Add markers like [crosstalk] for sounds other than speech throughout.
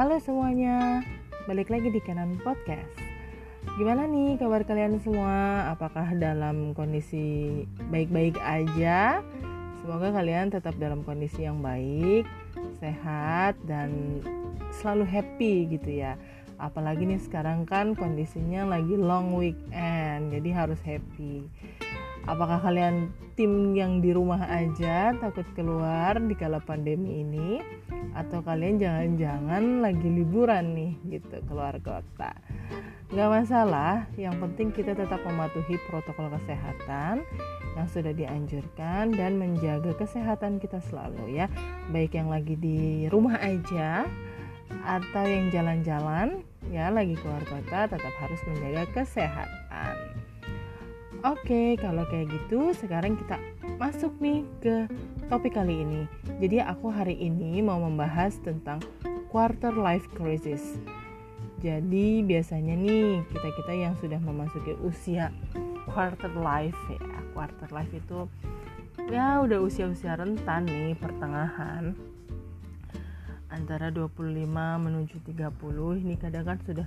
Halo semuanya, balik lagi di Kanan Podcast. Gimana nih kabar kalian semua? Apakah dalam kondisi baik-baik aja? Semoga kalian tetap dalam kondisi yang baik, sehat, dan selalu happy gitu ya. Apalagi nih sekarang kan kondisinya lagi long weekend, jadi harus happy. Apakah kalian tim yang di rumah aja takut keluar di kala pandemi ini? atau kalian jangan-jangan lagi liburan nih gitu keluar kota? Nggak masalah yang penting kita tetap mematuhi protokol kesehatan yang sudah dianjurkan dan menjaga kesehatan kita selalu ya. Baik yang lagi di rumah aja atau yang jalan-jalan ya lagi keluar kota tetap harus menjaga kesehatan oke kalau kayak gitu sekarang kita masuk nih ke topik kali ini. Jadi aku hari ini mau membahas tentang quarter life crisis. Jadi biasanya nih kita-kita yang sudah memasuki usia quarter life ya, quarter life itu ya udah usia-usia rentan nih pertengahan antara 25 menuju 30 ini kadang kan sudah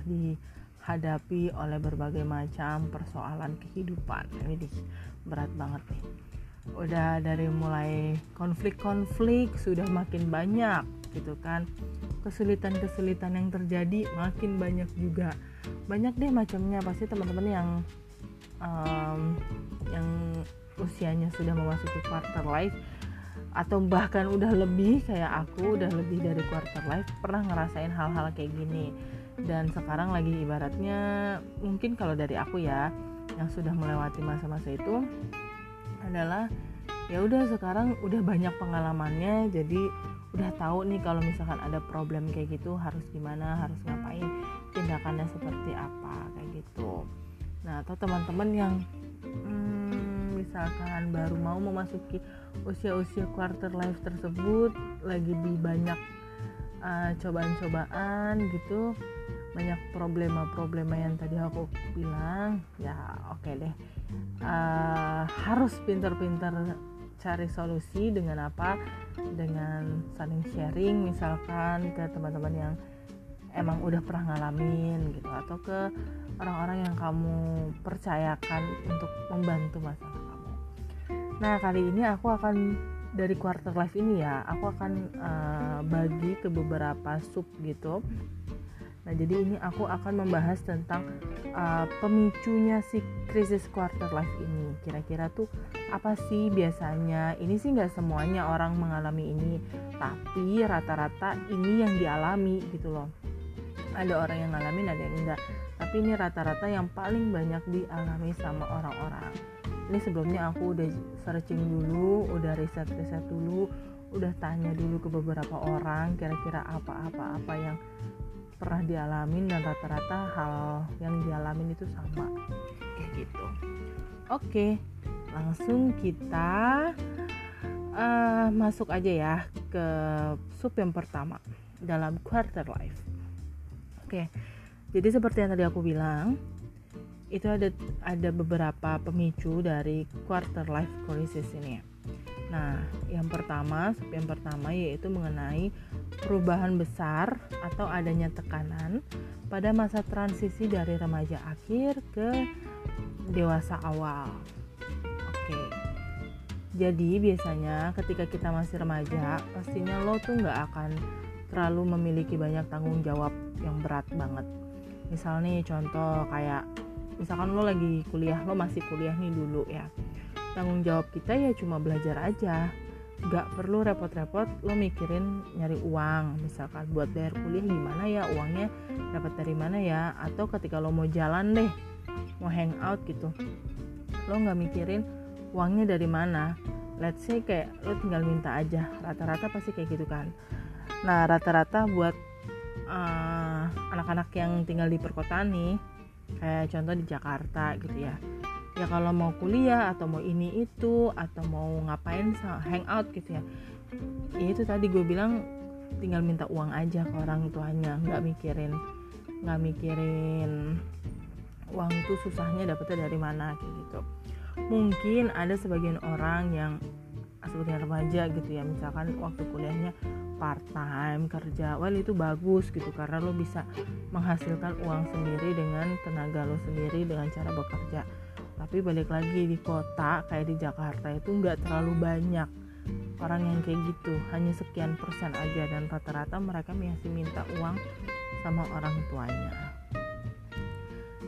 dihadapi oleh berbagai macam persoalan kehidupan. Ini berat banget nih. Udah dari mulai konflik-konflik sudah makin banyak gitu kan. Kesulitan-kesulitan yang terjadi makin banyak juga. Banyak deh macamnya pasti teman-teman yang um, yang usianya sudah memasuki quarter life atau bahkan udah lebih kayak aku udah lebih dari quarter life pernah ngerasain hal-hal kayak gini dan sekarang lagi ibaratnya mungkin kalau dari aku ya yang sudah melewati masa-masa itu adalah ya udah sekarang udah banyak pengalamannya jadi udah tahu nih kalau misalkan ada problem kayak gitu harus gimana harus ngapain tindakannya seperti apa kayak gitu. Nah atau teman-teman yang hmm, misalkan baru mau memasuki usia-usia quarter life tersebut lagi di banyak uh, cobaan-cobaan gitu banyak problema-problema yang tadi aku bilang ya oke okay deh. Uh, harus pintar-pintar cari solusi dengan apa? Dengan saling sharing misalkan ke teman-teman yang emang udah pernah ngalamin gitu atau ke orang-orang yang kamu percayakan untuk membantu masalah kamu. Nah kali ini aku akan dari quarter life ini ya aku akan uh, bagi ke beberapa sub gitu Nah, jadi ini aku akan membahas tentang uh, pemicunya si krisis quarter life ini. Kira-kira tuh apa sih biasanya? Ini sih nggak semuanya orang mengalami ini, tapi rata-rata ini yang dialami gitu loh. Ada orang yang ngalamin, ada yang enggak. Tapi ini rata-rata yang paling banyak dialami sama orang-orang. Ini sebelumnya aku udah searching dulu, udah riset-riset dulu, udah tanya dulu ke beberapa orang kira-kira apa-apa-apa yang pernah dialamin dan rata-rata hal yang dialamin itu sama. Kayak gitu. Oke langsung kita uh, masuk aja ya ke sub yang pertama dalam quarter life. Oke jadi seperti yang tadi aku bilang itu ada ada beberapa pemicu dari quarter life crisis ini Nah, yang pertama, sub yang pertama yaitu mengenai perubahan besar atau adanya tekanan pada masa transisi dari remaja akhir ke dewasa awal. Oke. Jadi biasanya ketika kita masih remaja, pastinya lo tuh nggak akan terlalu memiliki banyak tanggung jawab yang berat banget. Misal nih contoh kayak misalkan lo lagi kuliah, lo masih kuliah nih dulu ya tanggung jawab kita ya cuma belajar aja. Gak perlu repot-repot lo mikirin nyari uang. Misalkan buat bayar kuliah gimana ya uangnya? Dapat dari mana ya? Atau ketika lo mau jalan deh mau hangout gitu lo nggak mikirin uangnya dari mana. Let's say kayak lo tinggal minta aja. Rata-rata pasti kayak gitu kan. Nah rata-rata buat uh, anak-anak uh, yang tinggal di perkotaan nih kayak contoh di Jakarta gitu ya ya kalau mau kuliah atau mau ini itu atau mau ngapain hangout gitu ya. Ya itu tadi gue bilang tinggal minta uang aja ke orang tuanya nggak mikirin nggak mikirin uang tuh susahnya dapetnya dari mana kayak gitu. Mungkin ada sebagian orang yang sebagian remaja gitu ya misalkan waktu kuliahnya part time kerja well itu bagus gitu karena lo bisa menghasilkan uang sendiri dengan tenaga lo sendiri dengan cara bekerja tapi balik lagi di kota kayak di Jakarta itu nggak terlalu banyak orang yang kayak gitu. Hanya sekian persen aja dan rata-rata mereka masih minta uang sama orang tuanya.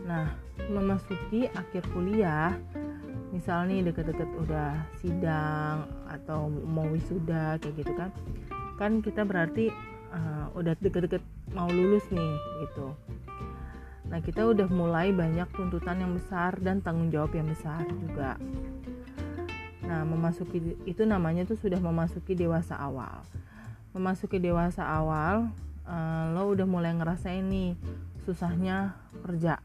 Nah memasuki akhir kuliah misal nih deket-deket udah sidang atau mau wisuda kayak gitu kan. Kan kita berarti uh, udah deket-deket mau lulus nih gitu nah kita udah mulai banyak tuntutan yang besar dan tanggung jawab yang besar juga. Nah memasuki itu namanya tuh sudah memasuki dewasa awal. Memasuki dewasa awal uh, lo udah mulai ngerasain nih susahnya kerja.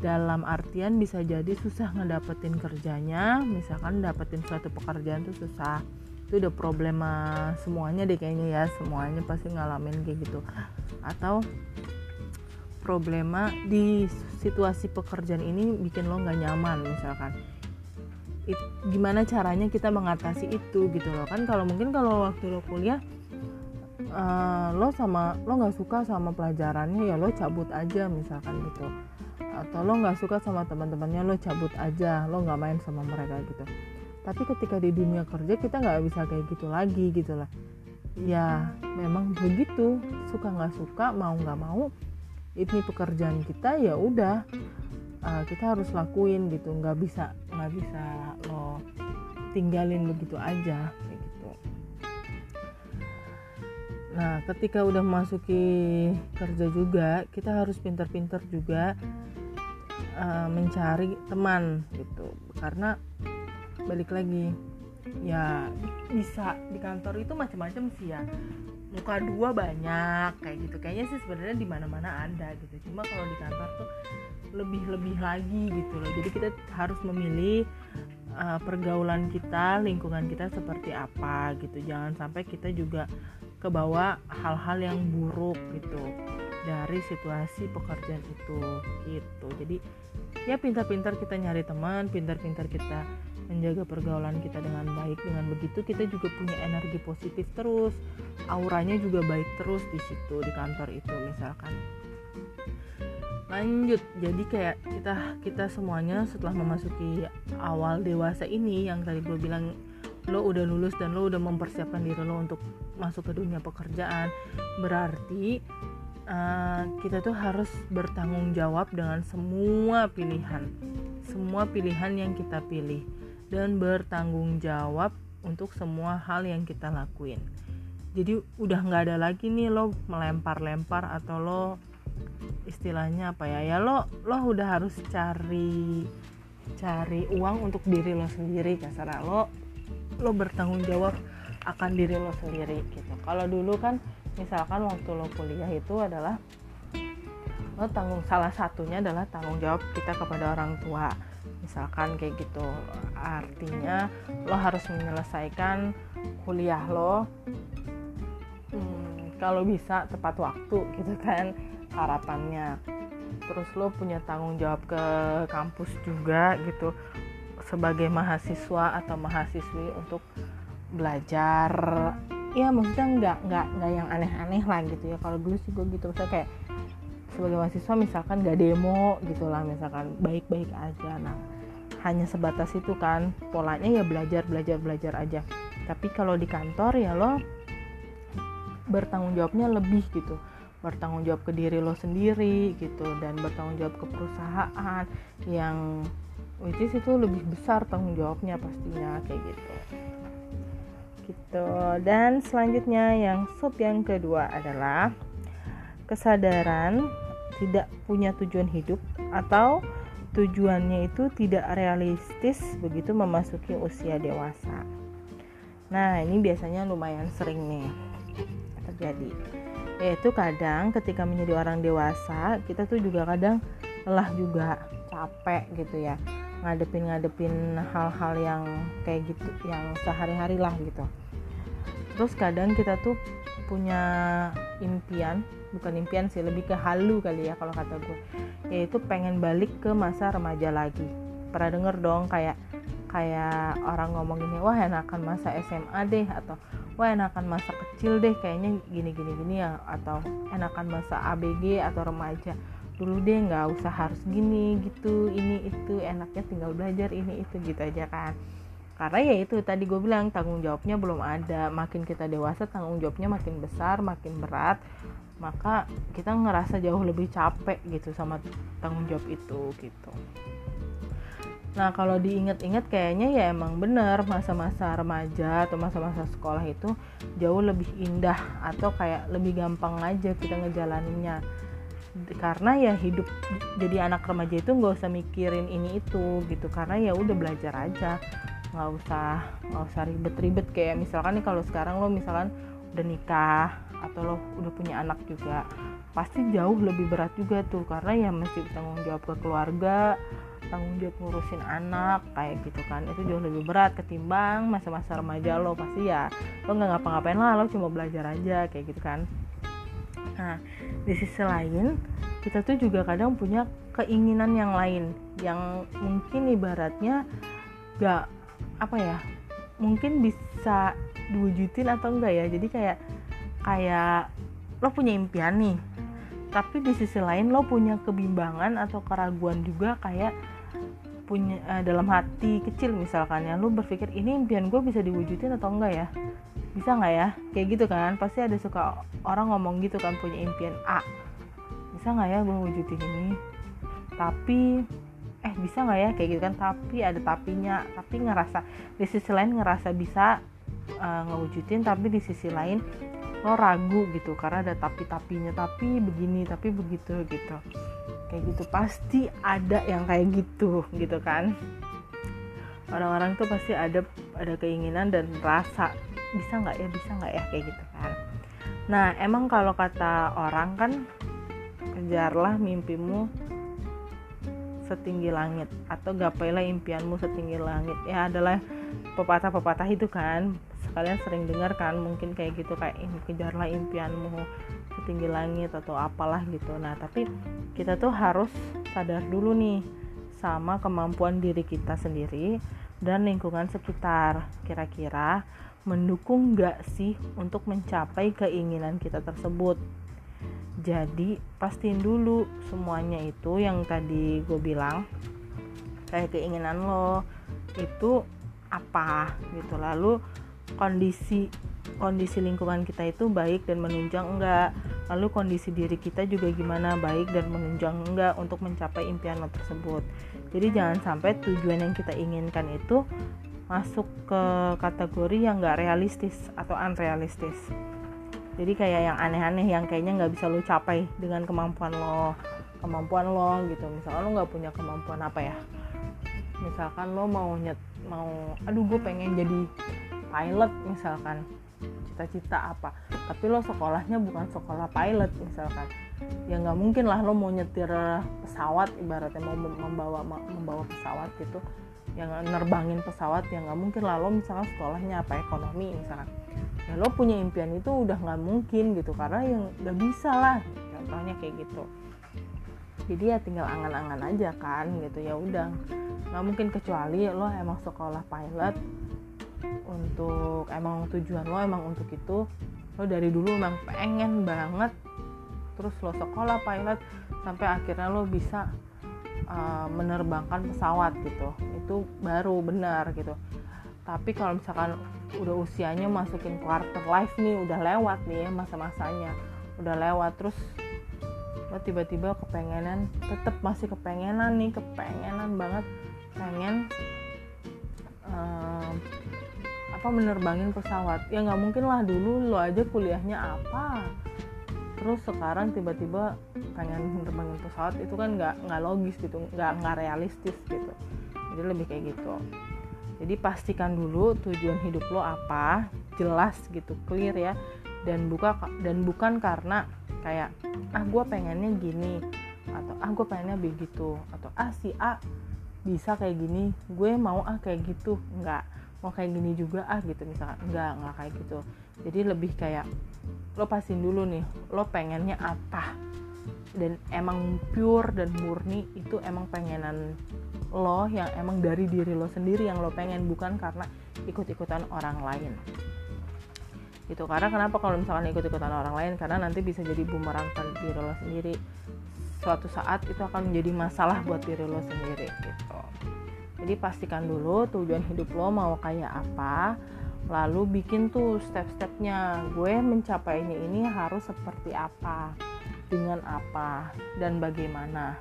Dalam artian bisa jadi susah ngedapetin kerjanya misalkan dapetin suatu pekerjaan tuh susah. Itu udah problema semuanya deh kayaknya ya semuanya pasti ngalamin kayak gitu. Atau problema di situasi pekerjaan ini bikin lo nggak nyaman misalkan. It, gimana caranya kita mengatasi itu gitu loh. Kan kalau mungkin kalau waktu lo kuliah uh, lo sama lo nggak suka sama pelajarannya ya lo cabut aja misalkan gitu. Atau lo nggak suka sama teman-temannya lo cabut aja lo nggak main sama mereka gitu. Tapi ketika di dunia kerja kita nggak bisa kayak gitu lagi gitu lah. Ya memang begitu. Suka nggak suka mau nggak mau ini pekerjaan kita ya udah uh, kita harus lakuin gitu. Nggak bisa nggak bisa lo tinggalin begitu aja kayak gitu. Nah ketika udah masuki kerja juga kita harus pinter-pinter juga uh, mencari teman gitu. Karena balik lagi ya bisa di kantor itu macam-macam sih ya muka dua banyak kayak gitu. Kayaknya sih sebenarnya di mana-mana ada gitu. Cuma kalau di kantor tuh lebih-lebih lagi gitu loh. Jadi kita harus memilih uh, pergaulan kita lingkungan kita seperti apa gitu. Jangan sampai kita juga kebawa hal-hal yang buruk gitu dari situasi pekerjaan itu gitu. Jadi ya pintar-pintar kita nyari teman pintar-pintar kita menjaga pergaulan kita dengan baik. Dengan begitu kita juga punya energi positif terus. Auranya juga baik terus di situ di kantor itu misalkan. Lanjut jadi kayak kita kita semuanya setelah memasuki awal dewasa ini yang tadi gue bilang lo udah lulus dan lo udah mempersiapkan diri lo untuk masuk ke dunia pekerjaan berarti uh, kita tuh harus bertanggung jawab dengan semua pilihan. Semua pilihan yang kita pilih dan bertanggung jawab untuk semua hal yang kita lakuin. Jadi udah nggak ada lagi nih lo melempar-lempar atau lo istilahnya apa ya? Ya lo lo udah harus cari cari uang untuk diri lo sendiri kasar lo lo bertanggung jawab akan diri lo sendiri gitu. Kalau dulu kan misalkan waktu lo kuliah itu adalah lo tanggung salah satunya adalah tanggung jawab kita kepada orang tua misalkan kayak gitu. Artinya lo harus menyelesaikan kuliah lo hmm, kalau bisa tepat waktu gitu kan harapannya. Terus lo punya tanggung jawab ke kampus juga gitu sebagai mahasiswa atau mahasiswi untuk belajar. Ya maksudnya nggak nggak nggak yang aneh-aneh lah gitu ya. Kalau dulu sih gue gitu misalnya kayak sebagai mahasiswa misalkan nggak demo gitulah misalkan baik-baik aja. Nah hanya sebatas itu kan. Polanya ya belajar belajar belajar aja. Tapi kalau di kantor ya lo bertanggung jawabnya lebih gitu. Bertanggung jawab ke diri lo sendiri gitu dan bertanggung jawab ke perusahaan yang which is itu lebih besar tanggung jawabnya pastinya kayak gitu. Gitu. Dan selanjutnya yang sub yang kedua adalah kesadaran tidak punya tujuan hidup atau tujuannya itu tidak realistis begitu memasuki usia dewasa. Nah, ini biasanya lumayan sering nih terjadi. Yaitu kadang ketika menjadi orang dewasa, kita tuh juga kadang lelah juga, capek gitu ya. Ngadepin-ngadepin hal-hal yang kayak gitu, yang sehari-hari lah gitu. Terus kadang kita tuh punya impian bukan impian sih lebih ke halu kali ya kalau kata gue. Yaitu pengen balik ke masa remaja lagi. Pernah denger dong kayak kayak orang ngomong gini wah enakan masa SMA deh atau wah enakan masa kecil deh kayaknya gini gini gini ya atau enakan masa ABG atau remaja dulu deh nggak usah harus gini gitu ini itu enaknya tinggal belajar ini itu gitu aja kan. Karena ya itu tadi gue bilang tanggung jawabnya belum ada. Makin kita dewasa tanggung jawabnya makin besar makin berat maka kita ngerasa jauh lebih capek gitu sama tanggung jawab itu gitu. Nah kalau diingat-ingat kayaknya ya emang bener masa-masa remaja atau masa-masa sekolah itu jauh lebih indah atau kayak lebih gampang aja kita ngejalaninnya. Karena ya hidup jadi anak remaja itu nggak usah mikirin ini itu gitu. Karena ya udah belajar aja. Nggak usah nggak usah ribet-ribet kayak misalkan nih kalau sekarang lo misalkan udah nikah atau lo udah punya anak juga pasti jauh lebih berat juga tuh karena ya mesti tanggung jawab ke keluarga tanggung jawab ngurusin anak kayak gitu kan. Itu jauh lebih berat ketimbang masa-masa remaja lo. Pasti ya lo nggak ngapa-ngapain lah lo cuma belajar aja kayak gitu kan. Nah di sisi lain kita tuh juga kadang punya keinginan yang lain yang mungkin ibaratnya gak apa ya mungkin bisa diwujudin atau enggak ya. Jadi kayak kayak lo punya impian nih tapi di sisi lain lo punya kebimbangan atau keraguan juga kayak punya uh, dalam hati kecil misalkan ya lu berpikir ini impian gue bisa diwujudin atau enggak ya? Bisa nggak ya? Kayak gitu kan pasti ada suka orang ngomong gitu kan punya impian A bisa nggak ya gue wujudin ini? Tapi eh bisa nggak ya? Kayak gitu kan tapi ada tapinya tapi ngerasa di sisi lain ngerasa bisa uh, ngewujudin tapi di sisi lain lo ragu gitu karena ada tapi tapinya tapi begini tapi begitu gitu. Kayak gitu. Pasti ada yang kayak gitu gitu kan. Orang-orang tuh pasti ada ada keinginan dan rasa. Bisa nggak ya? Bisa nggak ya? Kayak gitu kan. Nah emang kalau kata orang kan kejarlah mimpimu setinggi langit atau gapailah impianmu setinggi langit. Ya adalah pepatah-pepatah itu kan kalian sering dengar kan mungkin kayak gitu kayak kejarlah impianmu setinggi langit atau apalah gitu. Nah tapi kita tuh harus sadar dulu nih sama kemampuan diri kita sendiri dan lingkungan sekitar. Kira-kira mendukung nggak sih untuk mencapai keinginan kita tersebut? Jadi pastiin dulu semuanya itu yang tadi gue bilang kayak keinginan lo itu apa gitu. Lalu kondisi kondisi lingkungan kita itu baik dan menunjang enggak. Lalu kondisi diri kita juga gimana baik dan menunjang enggak untuk mencapai impian lo tersebut. Jadi jangan sampai tujuan yang kita inginkan itu masuk ke kategori yang enggak realistis atau unrealistis. Jadi kayak yang aneh-aneh yang kayaknya nggak bisa lo capai dengan kemampuan lo kemampuan lo gitu. Misalkan lo nggak punya kemampuan apa ya? Misalkan lo mau nyet mau aduh gue pengen jadi pilot misalkan cita-cita apa. Tapi lo sekolahnya bukan sekolah pilot misalkan. Ya nggak mungkin lah lo mau nyetir pesawat ibaratnya mau membawa membawa pesawat gitu. Yang nerbangin pesawat ya nggak mungkin lah lo misalkan sekolahnya apa ekonomi misalkan. Ya lo punya impian itu udah nggak mungkin gitu karena yang nggak bisa lah. Contohnya kayak gitu. Jadi ya tinggal angan-angan aja kan gitu ya udah. Nggak mungkin kecuali lo emang sekolah pilot untuk emang tujuan lo emang untuk itu. Lo dari dulu emang pengen banget terus lo sekolah pilot sampai akhirnya lo bisa uh, menerbangkan pesawat gitu. Itu baru benar gitu. Tapi kalau misalkan udah usianya masukin quarter life nih udah lewat nih ya masa-masanya udah lewat terus lo tiba-tiba kepengenan tetap masih kepengenan nih kepengenan banget pengen um, apa menerbangin pesawat. Ya nggak mungkin lah dulu lo aja kuliahnya apa. Terus sekarang tiba-tiba pengen menerbangin pesawat itu kan nggak nggak logis gitu nggak nggak realistis gitu. Jadi lebih kayak gitu. Jadi pastikan dulu tujuan hidup lo apa jelas gitu clear ya. Dan buka dan bukan karena kayak ah gue pengennya gini atau ah gue pengennya begitu atau ah si A bisa kayak gini gue mau ah kayak gitu. Nggak mau kayak gini juga ah gitu misalkan enggak nggak kayak gitu. Jadi lebih kayak lo pasin dulu nih lo pengennya apa? Dan emang pure dan murni itu emang pengenan lo yang emang dari diri lo sendiri yang lo pengen bukan karena ikut-ikutan orang lain. Gitu karena kenapa kalau misalkan ikut-ikutan orang lain? Karena nanti bisa jadi bumerang ke diri lo sendiri. Suatu saat itu akan menjadi masalah buat diri lo sendiri gitu jadi pastikan dulu tujuan hidup lo mau kayak apa lalu bikin tuh step-stepnya. Gue mencapainya ini harus seperti apa dengan apa dan bagaimana.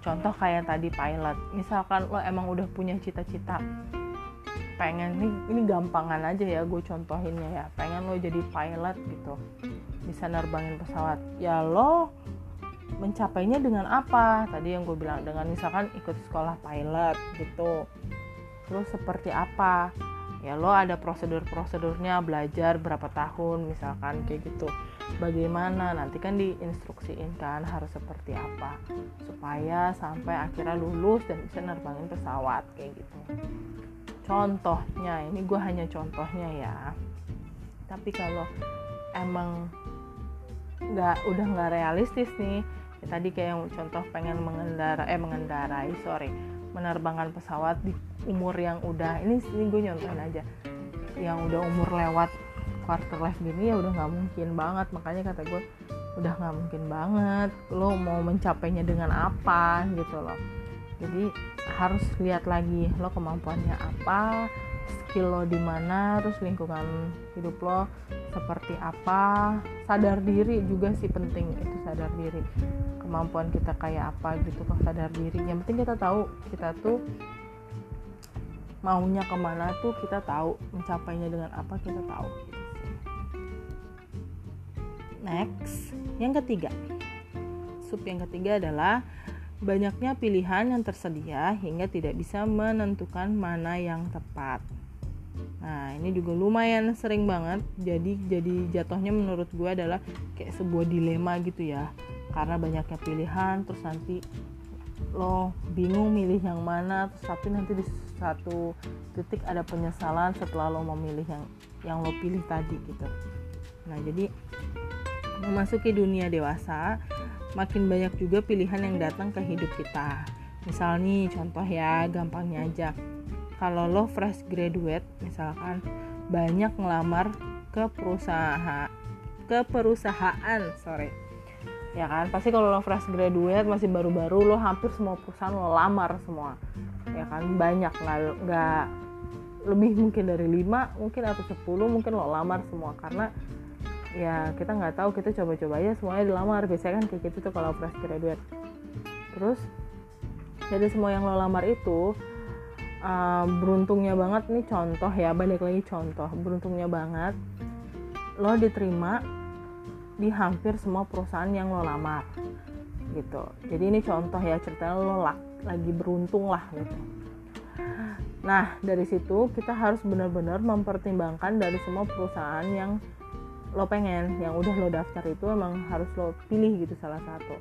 Contoh kayak tadi pilot misalkan lo emang udah punya cita-cita pengen ini ini gampangan aja ya gue contohinnya ya pengen lo jadi pilot gitu. Bisa nerbangin pesawat. Ya lo mencapainya dengan apa? Tadi yang gue bilang dengan misalkan ikut sekolah pilot gitu. Terus seperti apa? Ya lo ada prosedur-prosedurnya belajar berapa tahun misalkan kayak gitu. Bagaimana? Nanti kan diinstruksiin kan harus seperti apa supaya sampai akhirnya lulus dan bisa nerbangin pesawat kayak gitu. Contohnya ini gue hanya contohnya ya. Tapi kalau emang nggak udah nggak realistis nih ya tadi kayak yang contoh pengen mengendara eh mengendarai sorry menerbangkan pesawat di umur yang udah ini ini gue nyontohin aja yang udah umur lewat quarter life gini ya udah nggak mungkin banget. Makanya kata gue udah nggak mungkin banget lo mau mencapainya dengan apa gitu loh. Jadi harus lihat lagi lo kemampuannya apa skill lo di mana terus lingkungan hidup lo seperti apa. Sadar diri juga sih penting itu sadar diri. Kemampuan kita kayak apa gitu kok sadar diri. Yang penting kita tahu kita tuh maunya ke mana tuh kita tahu mencapainya dengan apa kita tahu. Next yang ketiga. Sub yang ketiga adalah Banyaknya pilihan yang tersedia hingga tidak bisa menentukan mana yang tepat. Nah, ini juga lumayan sering banget. Jadi jadi jatuhnya menurut gue adalah kayak sebuah dilema gitu ya. Karena banyaknya pilihan terus nanti lo bingung milih yang mana terus tapi nanti di satu titik ada penyesalan setelah lo memilih yang yang lo pilih tadi gitu. Nah, jadi memasuki dunia dewasa makin banyak juga pilihan yang datang ke hidup kita. Misal nih contoh ya, gampangnya aja. Kalau lo fresh graduate, misalkan banyak ngelamar ke perusahaan ke perusahaan, sorry. Ya kan, pasti kalau lo fresh graduate masih baru-baru lo hampir semua perusahaan lo lamar semua. Ya kan, banyak. Nggak lebih mungkin dari 5 mungkin atau 10 mungkin lo lamar semua. Karena ya kita nggak tahu kita coba-coba aja semuanya dilamar. Biasanya kan kayak gitu tuh kalau fresh graduate. Terus jadi semua yang lo lamar itu uh, beruntungnya banget nih contoh ya balik lagi contoh beruntungnya banget. Lo diterima di hampir semua perusahaan yang lo lamar gitu. Jadi ini contoh ya cerita lo lagi beruntung lah gitu. Nah dari situ kita harus benar-benar mempertimbangkan dari semua perusahaan yang lo pengen yang udah lo daftar itu emang harus lo pilih gitu salah satu.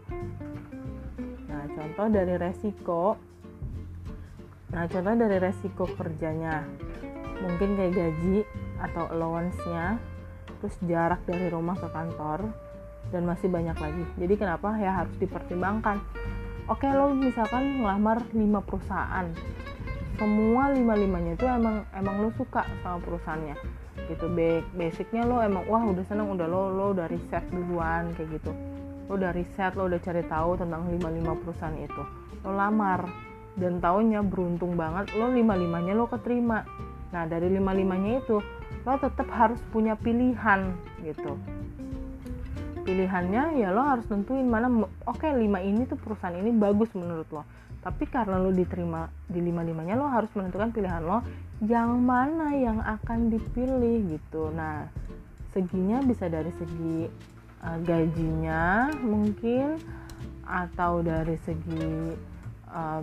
Nah contoh dari resiko nah contoh dari resiko kerjanya. Mungkin kayak gaji atau allowance-nya terus jarak dari rumah ke kantor dan masih banyak lagi. Jadi kenapa ya harus dipertimbangkan? Oke lo misalkan ngelamar 5 perusahaan. Semua lima limanya itu emang emang lo suka sama perusahaannya. Gitu basicnya lo emang wah udah seneng udah lo lo udah riset duluan kayak gitu. Lo udah riset lo udah cari tahu tentang lima lima perusahaan itu. Lo lamar dan tahunnya beruntung banget lo lima limanya lo keterima. Nah dari lima limanya itu lo tetap harus punya pilihan gitu. Pilihannya ya lo harus tentuin mana oke okay, lima ini tuh perusahaan ini bagus menurut lo. Tapi karena lo diterima di lima limanya lo harus menentukan pilihan lo yang mana yang akan dipilih gitu. Nah seginya bisa dari segi uh, gajinya mungkin atau dari segi uh,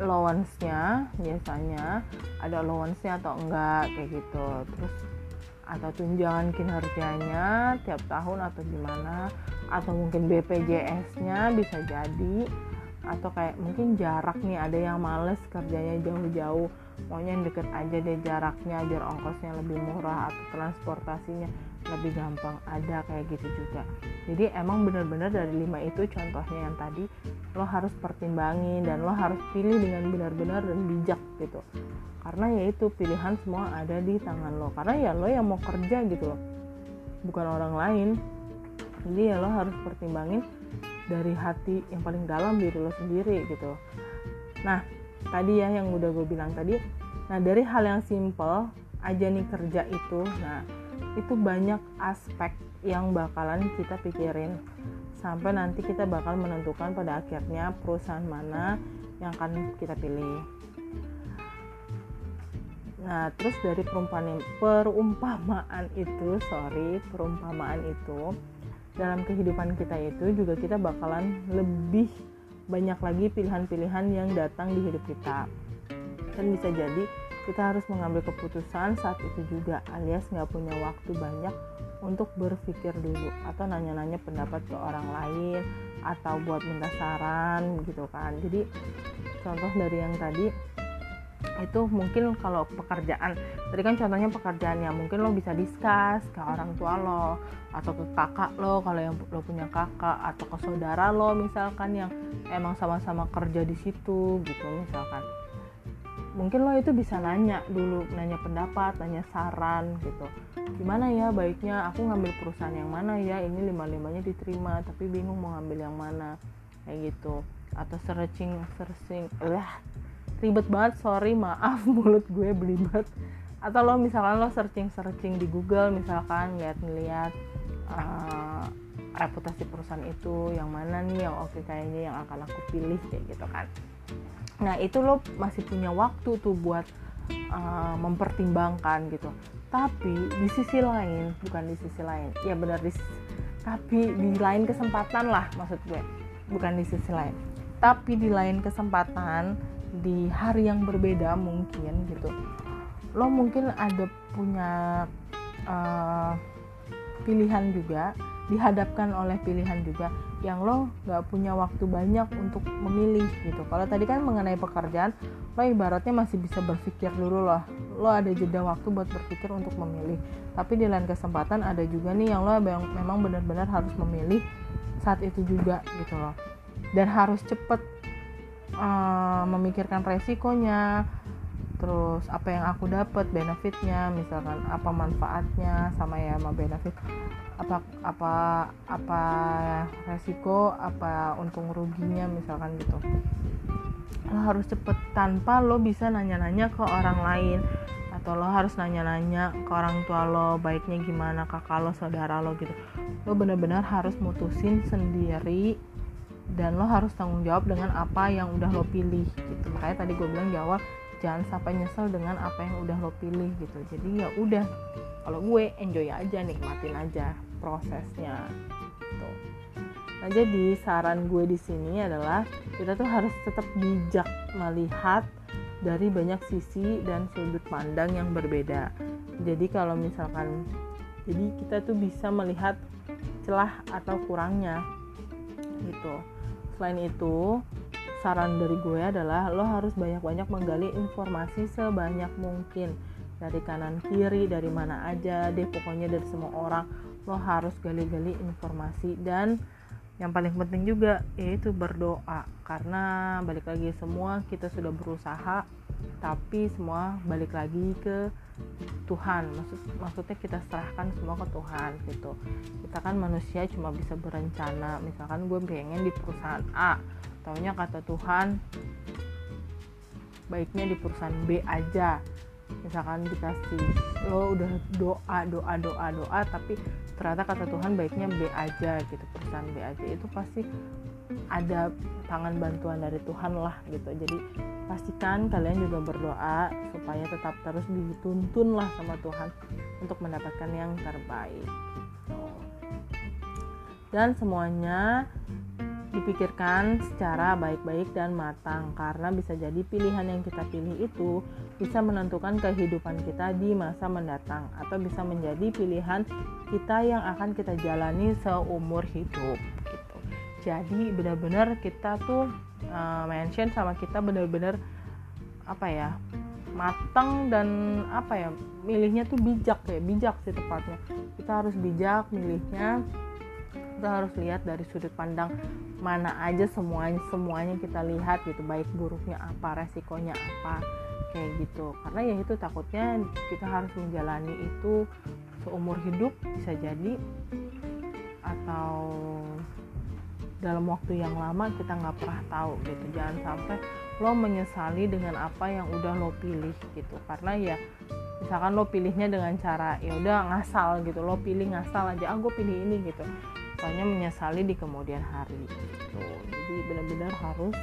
allowance-nya biasanya ada allowance-nya atau enggak kayak gitu. Terus atau tunjangan kinerjanya tiap tahun atau gimana atau mungkin BPJS-nya bisa jadi atau kayak mungkin jarak nih ada yang males kerjanya jauh-jauh. Maunya yang deket aja deh jaraknya biar ongkosnya lebih murah atau transportasinya lebih gampang ada kayak gitu juga. Jadi emang bener-bener dari lima itu contohnya yang tadi lo harus pertimbangin dan lo harus pilih dengan benar-benar dan bijak gitu. Karena yaitu pilihan semua ada di tangan lo. Karena ya lo yang mau kerja gitu loh bukan orang lain. Jadi ya lo harus pertimbangin dari hati yang paling dalam diri lo sendiri gitu. Nah tadi ya yang udah gue bilang tadi nah dari hal yang simple aja nih kerja itu nah itu banyak aspek yang bakalan kita pikirin sampai nanti kita bakal menentukan pada akhirnya perusahaan mana yang akan kita pilih Nah, terus dari perumpamaan, perumpamaan itu, sorry, perumpamaan itu dalam kehidupan kita itu juga kita bakalan lebih banyak lagi pilihan-pilihan yang datang di hidup kita. Dan bisa jadi kita harus mengambil keputusan saat itu juga alias nggak punya waktu banyak untuk berpikir dulu atau nanya-nanya pendapat ke orang lain atau buat minta saran gitu kan. Jadi contoh dari yang tadi itu mungkin kalau pekerjaan tadi kan contohnya pekerjaan ya mungkin lo bisa diskus ke orang tua lo atau ke kakak lo kalau yang lo punya kakak atau ke saudara lo misalkan yang emang sama-sama kerja di situ gitu misalkan mungkin lo itu bisa nanya dulu nanya pendapat nanya saran gitu. Gimana ya baiknya? Aku ngambil perusahaan yang mana ya? Ini lima limanya diterima tapi bingung mau ngambil yang mana. Kayak gitu. Atau searching searching. Lah ribet banget sorry maaf [laughs] mulut gue belibet. Atau lo misalkan lo searching searching di Google misalkan lihat-lihat uh, reputasi perusahaan itu yang mana nih yang oke kayaknya yang akan aku pilih kayak gitu kan nah itu lo masih punya waktu tuh buat uh, mempertimbangkan gitu. Tapi di sisi lain bukan di sisi lain ya benar di tapi di lain kesempatan lah maksud gue bukan di sisi lain. Tapi di lain kesempatan di hari yang berbeda mungkin gitu lo mungkin ada punya uh, pilihan juga dihadapkan oleh pilihan juga yang lo nggak punya waktu banyak untuk memilih gitu. Kalau tadi kan mengenai pekerjaan lo ibaratnya masih bisa berpikir dulu loh lo ada jeda waktu buat berpikir untuk memilih. Tapi di lain kesempatan ada juga nih yang lo memang benar-benar harus memilih saat itu juga gitu loh. Dan harus cepet uh, memikirkan resikonya terus apa yang aku dapat benefitnya misalkan apa manfaatnya sama ya sama benefit. Apa apa apa resiko apa untung ruginya misalkan gitu. Lo harus cepet tanpa lo bisa nanya-nanya ke orang lain. Atau lo harus nanya-nanya ke orang tua lo baiknya gimana kakak lo saudara lo gitu. Lo benar-benar harus mutusin sendiri dan lo harus tanggung jawab dengan apa yang udah lo pilih gitu. Makanya tadi gue bilang di awal jangan sampai nyesel dengan apa yang udah lo pilih gitu. Jadi ya udah kalau gue enjoy aja nikmatin aja prosesnya gitu. nah jadi saran gue di sini adalah kita tuh harus tetap bijak melihat dari banyak sisi dan sudut pandang yang berbeda. Jadi kalau misalkan jadi kita tuh bisa melihat celah atau kurangnya gitu. Selain itu, saran dari gue adalah lo harus banyak-banyak menggali informasi sebanyak mungkin. Dari kanan kiri, dari mana aja deh pokoknya dari semua orang. Lo harus gali-gali informasi. Dan yang paling penting juga yaitu berdoa. Karena balik lagi semua kita sudah berusaha tapi semua balik lagi ke Tuhan. Maksud maksudnya kita serahkan semua ke Tuhan gitu. Kita kan manusia cuma bisa berencana. Misalkan gue pengen di perusahaan A taunya kata Tuhan baiknya di perusahaan B aja. Misalkan dikasih lo udah doa doa doa doa tapi ternyata kata Tuhan baiknya B aja gitu perusahaan B aja. Itu pasti ada tangan bantuan dari Tuhan lah gitu. Jadi pastikan kalian juga berdoa supaya tetap terus dituntun lah sama Tuhan untuk mendapatkan yang terbaik. Dan semuanya dipikirkan secara baik-baik dan matang karena bisa jadi pilihan yang kita pilih itu bisa menentukan kehidupan kita di masa mendatang atau bisa menjadi pilihan kita yang akan kita jalani seumur hidup gitu. Jadi benar-benar kita tuh uh, mention sama kita bener-bener apa ya matang dan apa ya milihnya tuh bijak ya bijak sih tepatnya kita harus bijak milihnya kita harus lihat dari sudut pandang mana aja semuanya semuanya kita lihat gitu baik buruknya apa resikonya apa kayak gitu. Karena ya itu takutnya kita harus menjalani itu seumur hidup bisa jadi atau dalam waktu yang lama kita nggak pernah tahu gitu. Jangan sampai lo menyesali dengan apa yang udah lo pilih gitu. Karena ya misalkan lo pilihnya dengan cara ya udah ngasal gitu lo pilih ngasal aja ah gue pilih ini gitu soalnya menyesali di kemudian hari. Gitu jadi benar-benar harus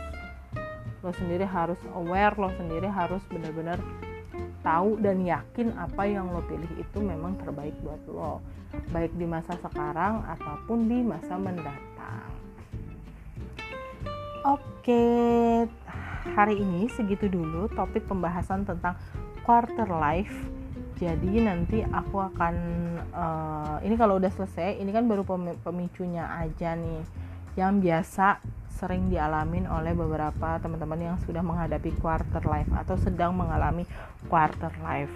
lo sendiri harus aware lo sendiri harus benar-benar tahu dan yakin apa yang lo pilih itu memang terbaik buat lo. Baik di masa sekarang ataupun di masa mendatang. Oke hari ini segitu dulu topik pembahasan tentang quarter life jadi nanti aku akan uh, ini kalau udah selesai ini kan baru pemicunya aja nih yang biasa sering dialamin oleh beberapa teman-teman yang sudah menghadapi quarter life atau sedang mengalami quarter life.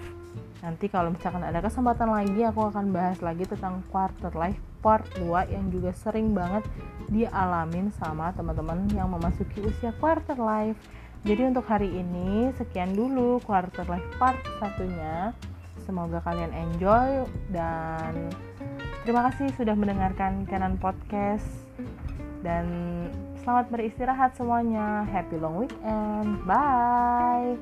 Nanti kalau misalkan ada kesempatan lagi aku akan bahas lagi tentang quarter life part 2 yang juga sering banget dialamin sama teman-teman yang memasuki usia quarter life. Jadi untuk hari ini sekian dulu quarter life part satunya Semoga kalian enjoy dan terima kasih sudah mendengarkan Canon Podcast dan selamat beristirahat semuanya. Happy long weekend. Bye.